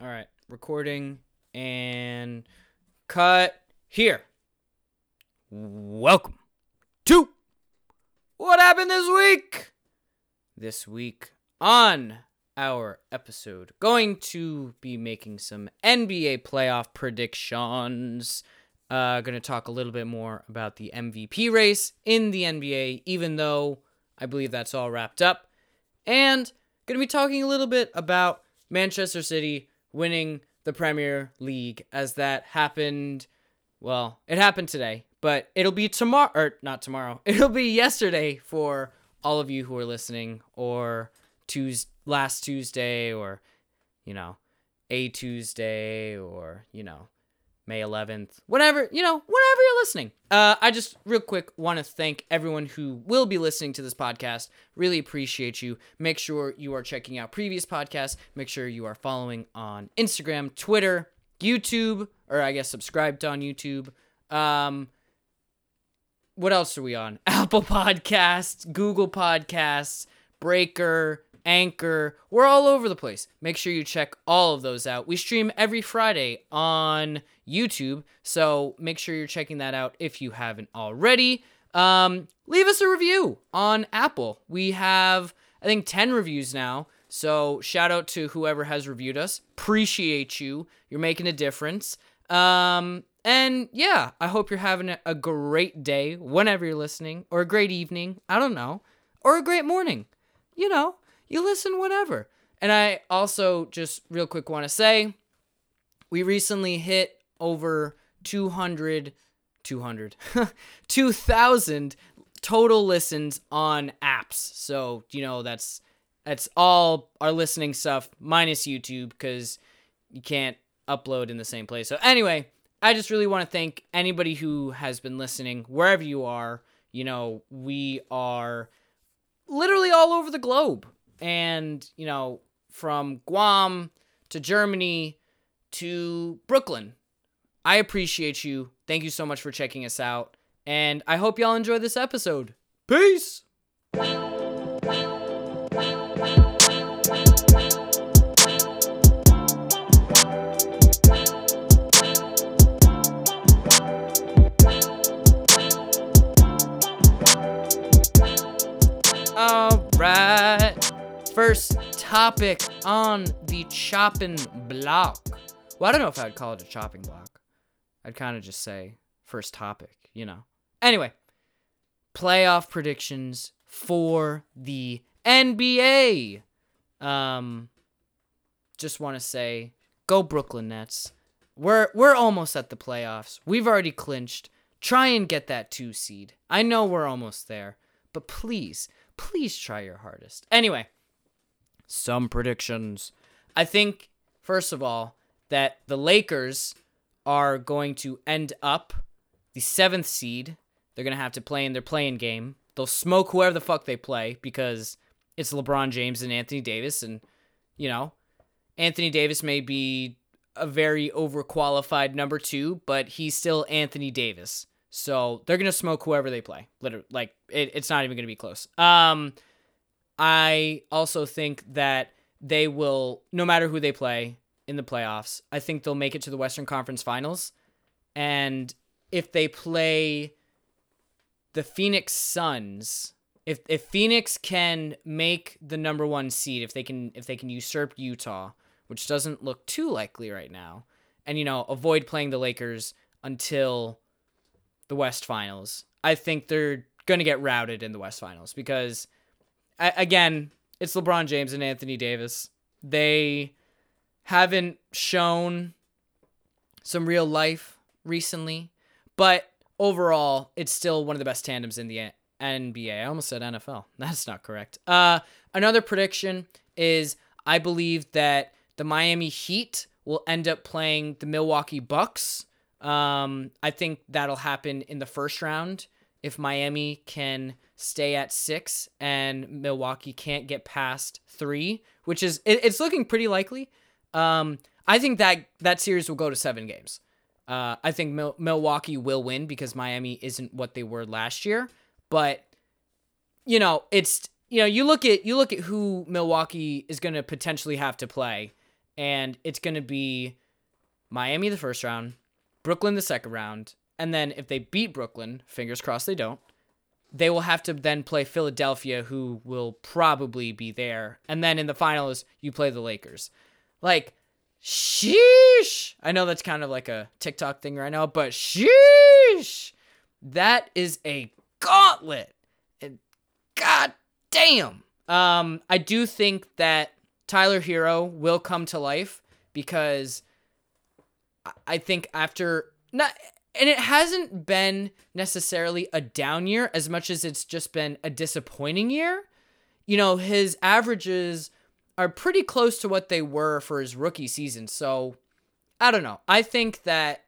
All right, recording and cut here. Welcome to What Happened This Week? This week on our episode, going to be making some NBA playoff predictions. Uh, going to talk a little bit more about the MVP race in the NBA, even though I believe that's all wrapped up. And going to be talking a little bit about Manchester City winning the Premier League as that happened. Well, it happened today, but it'll be tomorrow, or not tomorrow. It'll be yesterday for all of you who are listening, or Tuesday, last Tuesday, or you know, a Tuesday, or you know, May 11th, whatever, you know, whenever you're listening. Uh, I just real quick want to thank everyone who will be listening to this podcast. Really appreciate you. Make sure you are checking out previous podcasts. Make sure you are following on Instagram, Twitter, YouTube, or I guess subscribed on YouTube. Um, what else are we on? Apple Podcasts, Google Podcasts, Breaker, Anchor. We're all over the place. Make sure you check all of those out. We stream every Friday on YouTube, so make sure you're checking that out if you haven't already. Um, leave us a review on Apple. We have, I think, 10 reviews now. So shout out to whoever has reviewed us. Appreciate you. You're making a difference. Um, and yeah, I hope you're having a great day whenever you're listening, or a great evening. I don't know, or a great morning. You know, you listen whenever. And I also just real quick want to say we recently hit over 200 200 2000 total listens on apps. So, you know, that's that's all our listening stuff minus YouTube cuz you can't upload in the same place. So anyway, I just really want to thank anybody who has been listening wherever you are. You know, we are literally all over the globe and you know from Guam to Germany to Brooklyn. I appreciate you. Thank you so much for checking us out. And I hope y'all enjoy this episode. Peace. First topic on the chopping block. Well, I don't know if I'd call it a chopping block. I'd kind of just say first topic, you know. Anyway, playoff predictions for the NBA. Um just want to say go Brooklyn Nets. We're we're almost at the playoffs. We've already clinched. Try and get that 2 seed. I know we're almost there, but please, please try your hardest. Anyway, some predictions. I think first of all that the Lakers are going to end up the seventh seed. They're gonna have to play in their play-in game. They'll smoke whoever the fuck they play because it's LeBron James and Anthony Davis, and you know, Anthony Davis may be a very overqualified number two, but he's still Anthony Davis. So they're gonna smoke whoever they play. Literally, like it, it's not even gonna be close. Um, I also think that they will, no matter who they play in the playoffs, I think they'll make it to the Western Conference Finals. And if they play the Phoenix Suns, if if Phoenix can make the number one seed, if they can if they can usurp Utah, which doesn't look too likely right now, and you know avoid playing the Lakers until the West Finals, I think they're gonna get routed in the West Finals because again, it's LeBron James and Anthony Davis. They haven't shown some real life recently, but overall, it's still one of the best tandems in the NBA. I almost said NFL. That's not correct. Uh, another prediction is I believe that the Miami Heat will end up playing the Milwaukee Bucks. Um, I think that'll happen in the first round if Miami can stay at six and Milwaukee can't get past three, which is it, it's looking pretty likely. Um, I think that that series will go to seven games. Uh, I think Mil- Milwaukee will win because Miami isn't what they were last year, but you know it's you know you look at you look at who Milwaukee is going to potentially have to play. and it's going to be Miami the first round, Brooklyn the second round, and then if they beat Brooklyn, fingers crossed they don't, they will have to then play Philadelphia, who will probably be there. And then in the finals, you play the Lakers. Like, sheesh. I know that's kind of like a TikTok thing right now, but sheesh. That is a gauntlet. And god damn. Um, I do think that Tyler Herro will come to life because I think after not and it hasn't been necessarily a down year as much as it's just been a disappointing year. You know, his averages are pretty close to what they were for his rookie season. So, I don't know. I think that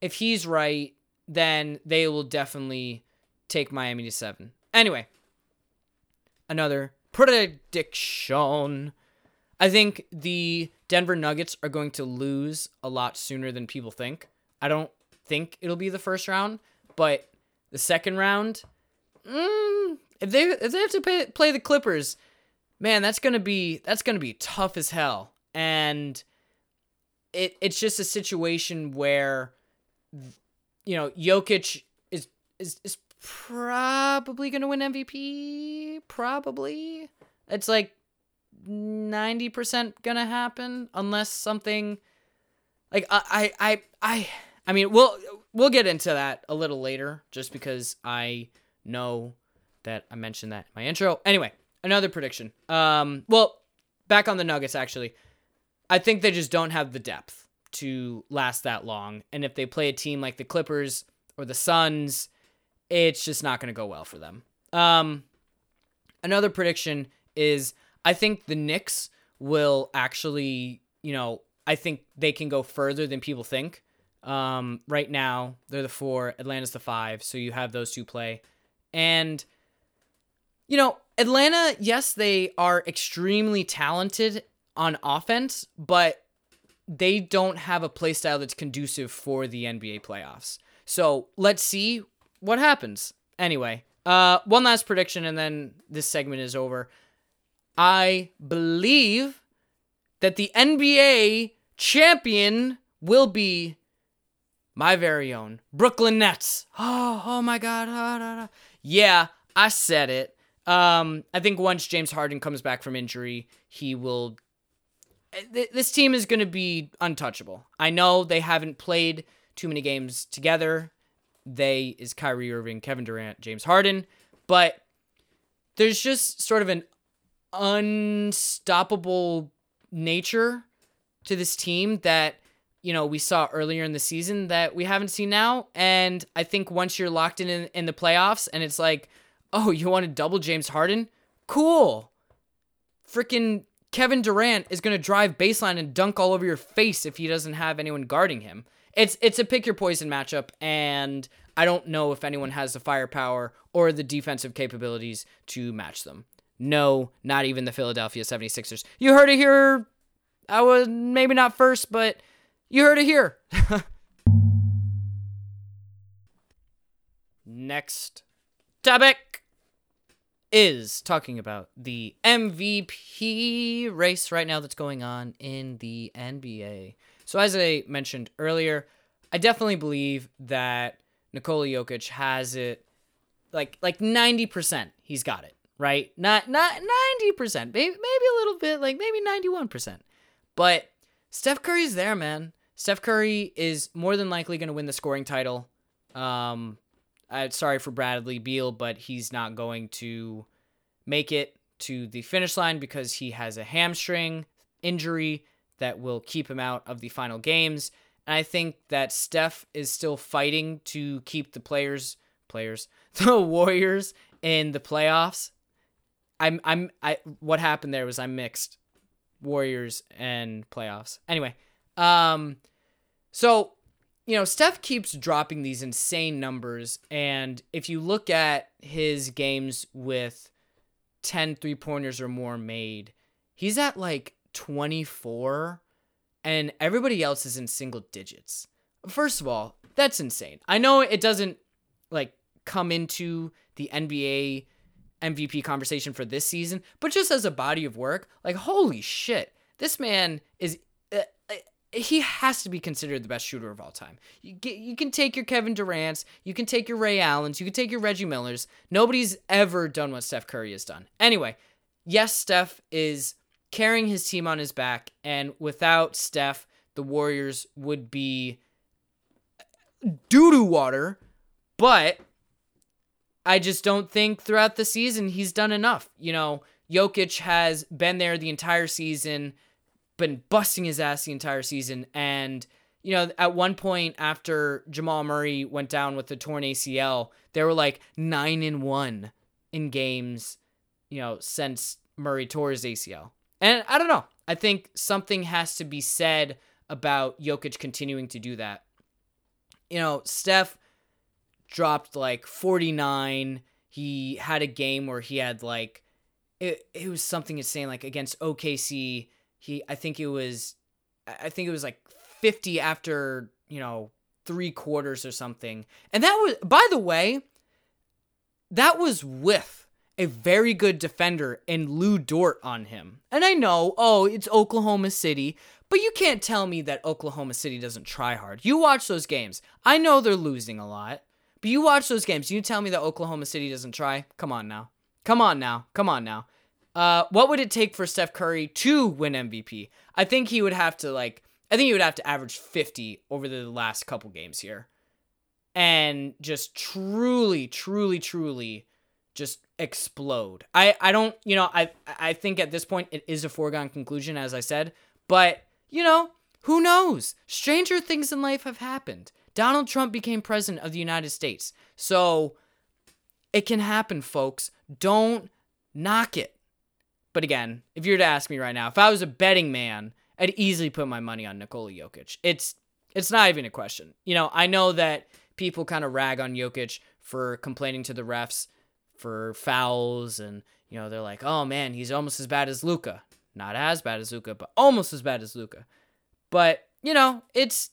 if he's right, then they will definitely take Miami to 7. Anyway, another prediction. I think the Denver Nuggets are going to lose a lot sooner than people think. I don't think it'll be the first round, but the second round, mm, if they if they have to pay, play the Clippers, man, that's gonna be that's gonna be tough as hell. And it it's just a situation where you know Jokic is is is probably gonna win MVP. Probably, it's like ninety percent gonna happen unless something like I I I. I I mean, we'll we'll get into that a little later, just because I know that I mentioned that in my intro. Anyway, another prediction. Um, well, back on the Nuggets actually. I think they just don't have the depth to last that long, and if they play a team like the Clippers or the Suns, it's just not going to go well for them. Um, another prediction is I think the Knicks will actually, you know, I think they can go further than people think. Um, right now, they're the four, Atlanta's the five, so you have those two play. And, you know, Atlanta, yes, they are extremely talented on offense, but they don't have a play style that's conducive for the NBA playoffs. So let's see what happens. Anyway, uh, one last prediction, and then this segment is over. I believe that the NBA champion will be my very own Brooklyn Nets. Oh, oh my God. Oh, Yeah, I said it. Um, I think once James Harden comes back from injury, he will. This team is going to be untouchable. I know they haven't played too many games together. They is Kyrie Irving, Kevin Durant, James Harden, but there's just sort of an unstoppable nature to this team that you know we saw earlier in the season that we haven't seen now. And i think once you're locked in in, in the playoffs and it's like oh you want to double james harden? Cool. Freaking kevin durant is going to drive baseline and dunk all over your face if he doesn't have anyone guarding him. It's it's a pick your poison matchup and i don't know if anyone has the firepower or the defensive capabilities to match them. No not even the philadelphia 76ers you heard it here. I was maybe not first but you heard it here. Next topic is talking about the MVP race right now that's going on in the NBA. So, as I mentioned earlier, I definitely believe that Nikola Jokic has it like like 90%. He's got it, right? Not not 90%, maybe maybe a little bit, like maybe 91%. But Steph Curry's there, man. Steph Curry is more than likely going to win the scoring title. Um, I'm sorry for Bradley Beal, but he's not going to make it to the finish line because he has a hamstring injury that will keep him out of the final games. And I think that Steph is still fighting to keep the players, players, the Warriors in the playoffs. I'm, I'm, I. What happened there was I mixed Warriors and playoffs. Anyway, um, so, you know, Steph keeps dropping these insane numbers. And if you look at his games with 10 three pointers or more made, he's at like 24, and everybody else is in single digits. First of all, that's insane. I know it doesn't like come into the NBA MVP conversation for this season, but just as a body of work, like holy shit, this man is he has to be considered the best shooter of all time. You, get, you can take your Kevin Durant's, you can take your Ray Allen's, you can take your Reggie Miller's. Nobody's ever done what Steph Curry has done. Anyway, yes, Steph is carrying his team on his back, and without Steph, the Warriors would be doo doo water. But I just don't think throughout the season he's done enough. You know, Jokic has been there the entire season, been busting his ass the entire season. And, you know, at one point after Jamal Murray went down with the torn ACL, they were like nine and one in games, you know, since Murray tore his ACL. And I don't know. I think something has to be said about Jokic continuing to do that. You know, Steph dropped like 49. He had a game where he had like it, it was something insane like against OKC. He I think it was I think it was like 50 after, you know, 3 quarters or something. And that was by the way, that was with a very good defender and Lu Dort on him. And I know, oh, it's Oklahoma City, but you can't tell me that Oklahoma City doesn't try hard. You watch those games. I know they're losing a lot. But you watch those games. You tell me that Oklahoma City doesn't try? Come on now. Come on now. Come on now. Uh, what would it take for Steph Curry to win MVP? I think he would have to like. I think he would have to average 50 over the last couple games here, and just truly, truly, truly, just explode. I I don't. You know. I I think at this point it is a foregone conclusion, as I said. But you know, who knows? Stranger things in life have happened. Donald Trump became president of the United States. So it can happen, folks. Don't knock it. But again, if you were to ask me right now, if I was a betting man, I'd easily put my money on Nikola Jokic. It's it's not even a question. You know, I know that people kind of rag on Jokic for complaining to the refs for fouls and you know, they're like, "Oh man, he's almost as bad as Luka." Not as bad as Luka, but almost as bad as Luka. But, you know, it's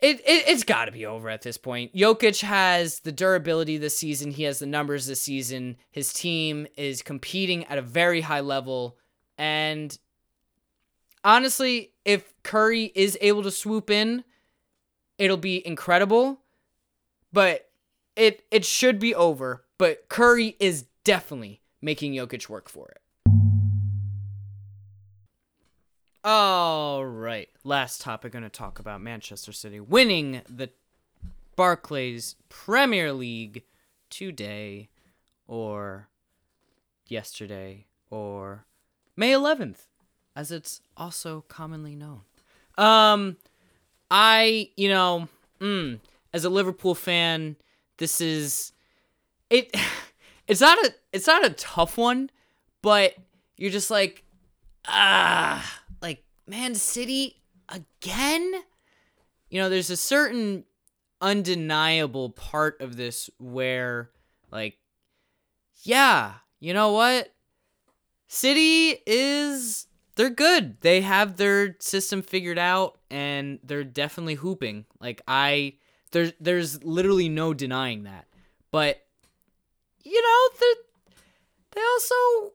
it, it it's got to be over at this point. Jokic has the durability this season. He has the numbers this season. His team is competing at a very high level, and honestly, if Curry is able to swoop in, it'll be incredible. But it it should be over. But Curry is definitely making Jokic work for it. All right. Last topic going to talk about Manchester City winning the Barclays Premier League today or yesterday or May 11th as it's also commonly known. Um I, you know, mm, as a Liverpool fan, this is it it's not a it's not a tough one, but you're just like ah Man City again? You know, there's a certain undeniable part of this where, like, yeah, you know what? City is. They're good. They have their system figured out and they're definitely hooping. Like, I. There's, there's literally no denying that. But, you know, they also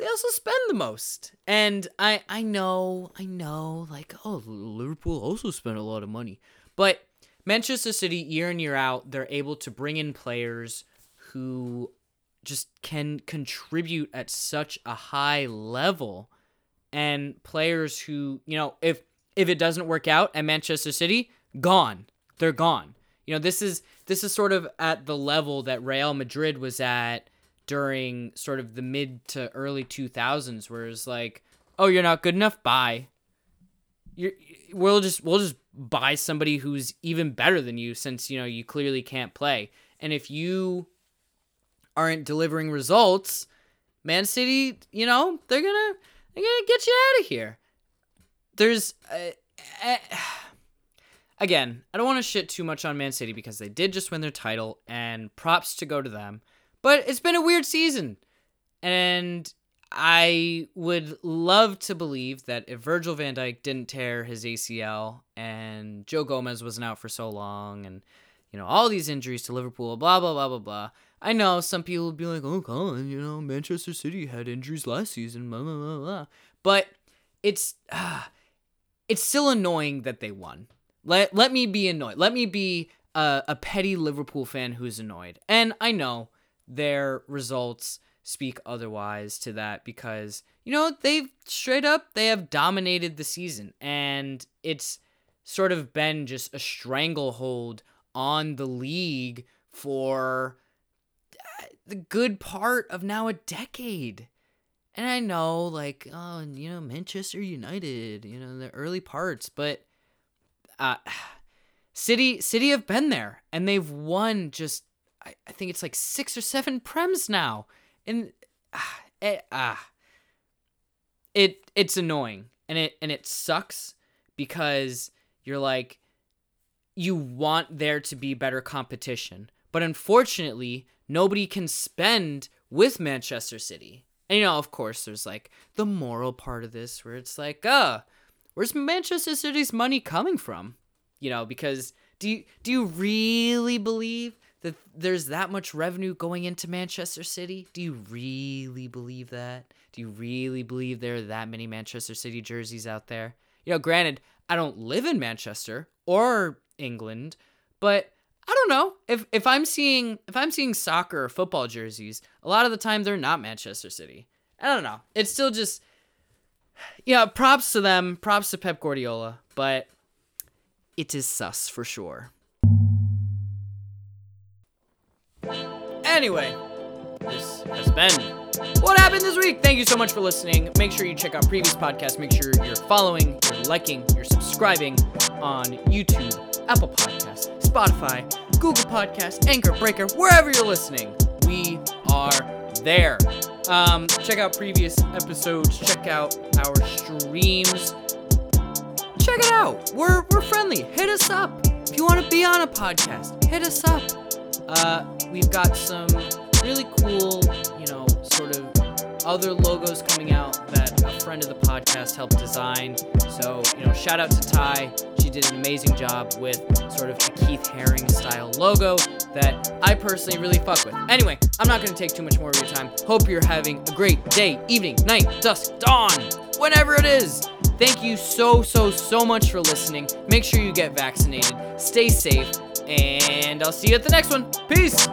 they also spend the most. And I I know, I know, like, oh, Liverpool also spent a lot of money. But Manchester City, year in, year out, they're able to bring in players who just can contribute at such a high level. And players who, you know, if if it doesn't work out at Manchester City, gone. They're gone. You know, this is this is sort of at the level that Real Madrid was at during sort of the mid to early 2000s where it's like oh you're not good enough? Bye. You're we'll just we'll just buy somebody who's even better than you since you know you clearly can't play. And if you aren't delivering results man city you know they're gonna they're gonna get you out of here. There's uh, uh, again i don't want to shit too much on man city because they did just win their title and props to go to them but it's been a weird season. And I would love to believe that if Virgil van Dijk didn't tear his ACL and Joe Gomez wasn't out for so long and you know all these injuries to Liverpool, blah blah blah blah blah. I know some people would be like, "Oh, Colin, you know Manchester City had injuries last season, blah blah blah blah." But it's uh, it's still annoying that they won. Let let me be annoyed. Let me be a, a petty Liverpool fan who's annoyed. And I know their results speak otherwise to that because you know they've straight up they have dominated the season and it's sort of been just a stranglehold on the league for uh, the good part of now a decade. And I know, like, oh, you know, Manchester United, you know, the early parts, but uh, City City have been there and they've won just I, I think it's like six or seven prems now. And ah, it, ah, it it's annoying and it and it sucks because you're like you want there to be better competition. But unfortunately, nobody can spend with Manchester City. And you know, of course, there's like the moral part of this where it's like, uh, where's Manchester City's money coming from? You know, because do you do you really believe that there's that much revenue going into Manchester City? Do you really believe that? Do you really believe there are that many Manchester City jerseys out there? You know, granted, I don't live in Manchester or England, but I don't know. If if I'm seeing if I'm seeing soccer or football jerseys, a lot of the time they're not Manchester City. I don't know. It's still just yeah, props to them, props to Pep Guardiola, but it is sus for sure. Anyway, this has been what happened this week. Thank you so much for listening. Make sure you check out previous podcasts. Make sure you're following, you're liking, you're subscribing on YouTube, Apple Podcasts, Spotify, Google Podcasts, Anchor, Breaker, wherever you're listening. We are there. Um, check out previous episodes. Check out our streams. Check it out. We're we're friendly. Hit us up if you want to be on a podcast. Hit us up. Uh, we've got some really cool, you know, sort of other logos coming out that a friend of the podcast helped design. So, you know, shout out to Ty. She did an amazing job with sort of a Keith Haring style logo that I personally really fuck with. Anyway, I'm not going to take too much more of your time. Hope you're having a great day, evening, night, dusk, dawn, whenever it is. Thank you so, so, so much for listening. Make sure you get vaccinated, stay safe, and I'll see you at the next one. Peace.